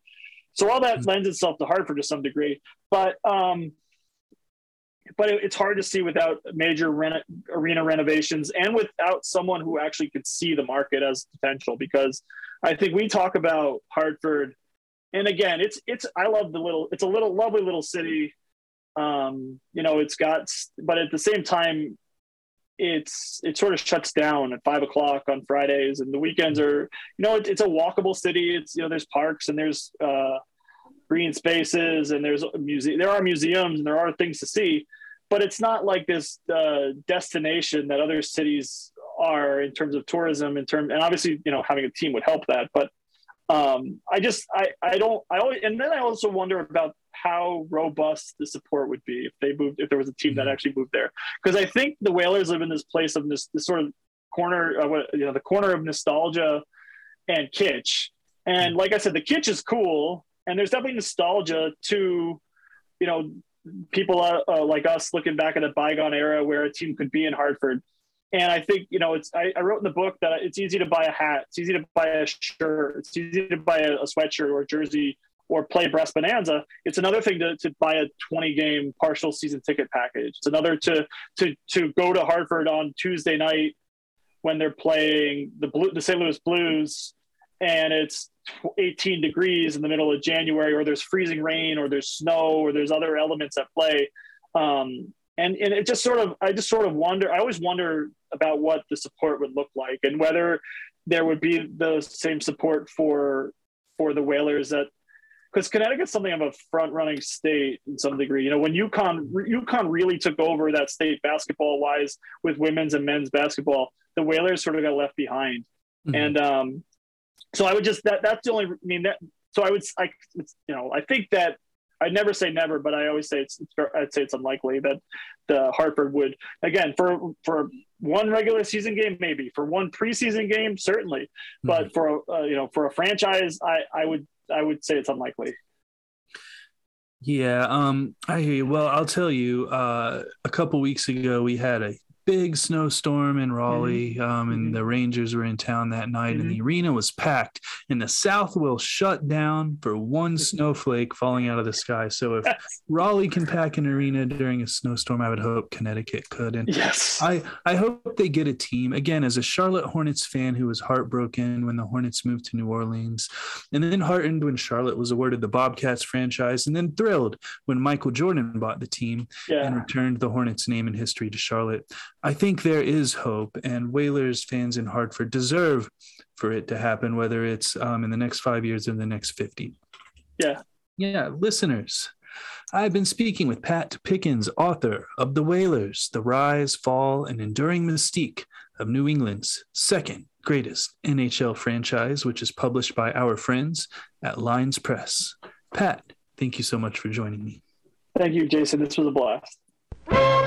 So all that mm-hmm. lends itself to Hartford to some degree. But um, but it, it's hard to see without major reno, arena renovations and without someone who actually could see the market as potential. Because I think we talk about Hartford, and again, it's it's I love the little it's a little lovely little city. Um, you know, it's got, but at the same time, it's it sort of shuts down at five o'clock on Fridays, and the weekends are you know it, it's a walkable city. It's you know there's parks and there's uh, green spaces and there's a museum. There are museums and there are things to see, but it's not like this uh, destination that other cities are in terms of tourism. In terms and obviously you know having a team would help that, but um, I just I I don't I always and then I also wonder about how robust the support would be if they moved if there was a team that mm-hmm. actually moved there because I think the Whalers live in this place of this, this sort of corner uh, you know the corner of nostalgia and kitsch and like I said the kitsch is cool and there's definitely nostalgia to you know people uh, uh, like us looking back at a bygone era where a team could be in Hartford and I think, you know, it's, I, I, wrote in the book that it's easy to buy a hat. It's easy to buy a shirt. It's easy to buy a, a sweatshirt or a jersey or play Brass Bonanza. It's another thing to, to buy a 20 game partial season ticket package. It's another to, to, to go to Hartford on Tuesday night when they're playing the blue, the St. Louis Blues and it's 18 degrees in the middle of January, or there's freezing rain, or there's snow, or there's other elements at play. Um, and and it just sort of I just sort of wonder. I always wonder about what the support would look like and whether there would be the same support for for the Whalers that because Connecticut's something of a front running state in some degree. You know, when UConn UConn really took over that state basketball wise with women's and men's basketball, the Whalers sort of got left behind. Mm-hmm. And um, so I would just that that's the only I mean that so I would I you know I think that I'd never say never, but I always say it's, it's I'd say it's unlikely that the Hartford would again for for one regular season game maybe for one preseason game certainly, but mm-hmm. for a, uh, you know for a franchise I I would I would say it's unlikely. Yeah, um, I hear you. Well, I'll tell you. Uh, a couple weeks ago, we had a big snowstorm in Raleigh, mm-hmm. um, and mm-hmm. the Rangers were in town that night, mm-hmm. and the mm-hmm. arena was packed. And the South will shut down for one [LAUGHS] snowflake falling out of the sky. So if [LAUGHS] Raleigh can pack an arena during a snowstorm, I would hope Connecticut could. And yes, I I hope they get a team. Again, as a Charlotte Hornets fan who was heartbroken when the Hornets moved to New Orleans, and then heartened when Charlotte was awarded the Bobcats franchise, and then thrilled when Michael Jordan bought the team yeah. and returned the Hornets name and history to Charlotte. I think there is hope, and Whalers fans in Hartford deserve for it to happen, whether it's um, in the next five years or the next 50. Yeah. Yeah, listeners. I've been speaking with Pat Pickens, author of The Whalers, The Rise, Fall, and Enduring Mystique of New England's second greatest NHL franchise, which is published by our friends at Lyons Press. Pat, thank you so much for joining me. Thank you, Jason. This was a blast.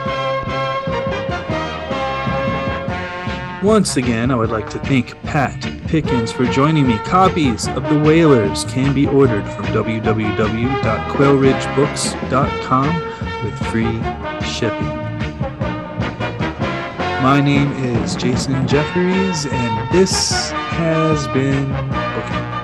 Once again, I would like to thank Pat Pickens for joining me. Copies of The Whalers can be ordered from www.quailridgebooks.com with free shipping. My name is Jason Jeffries, and this has been Bookin.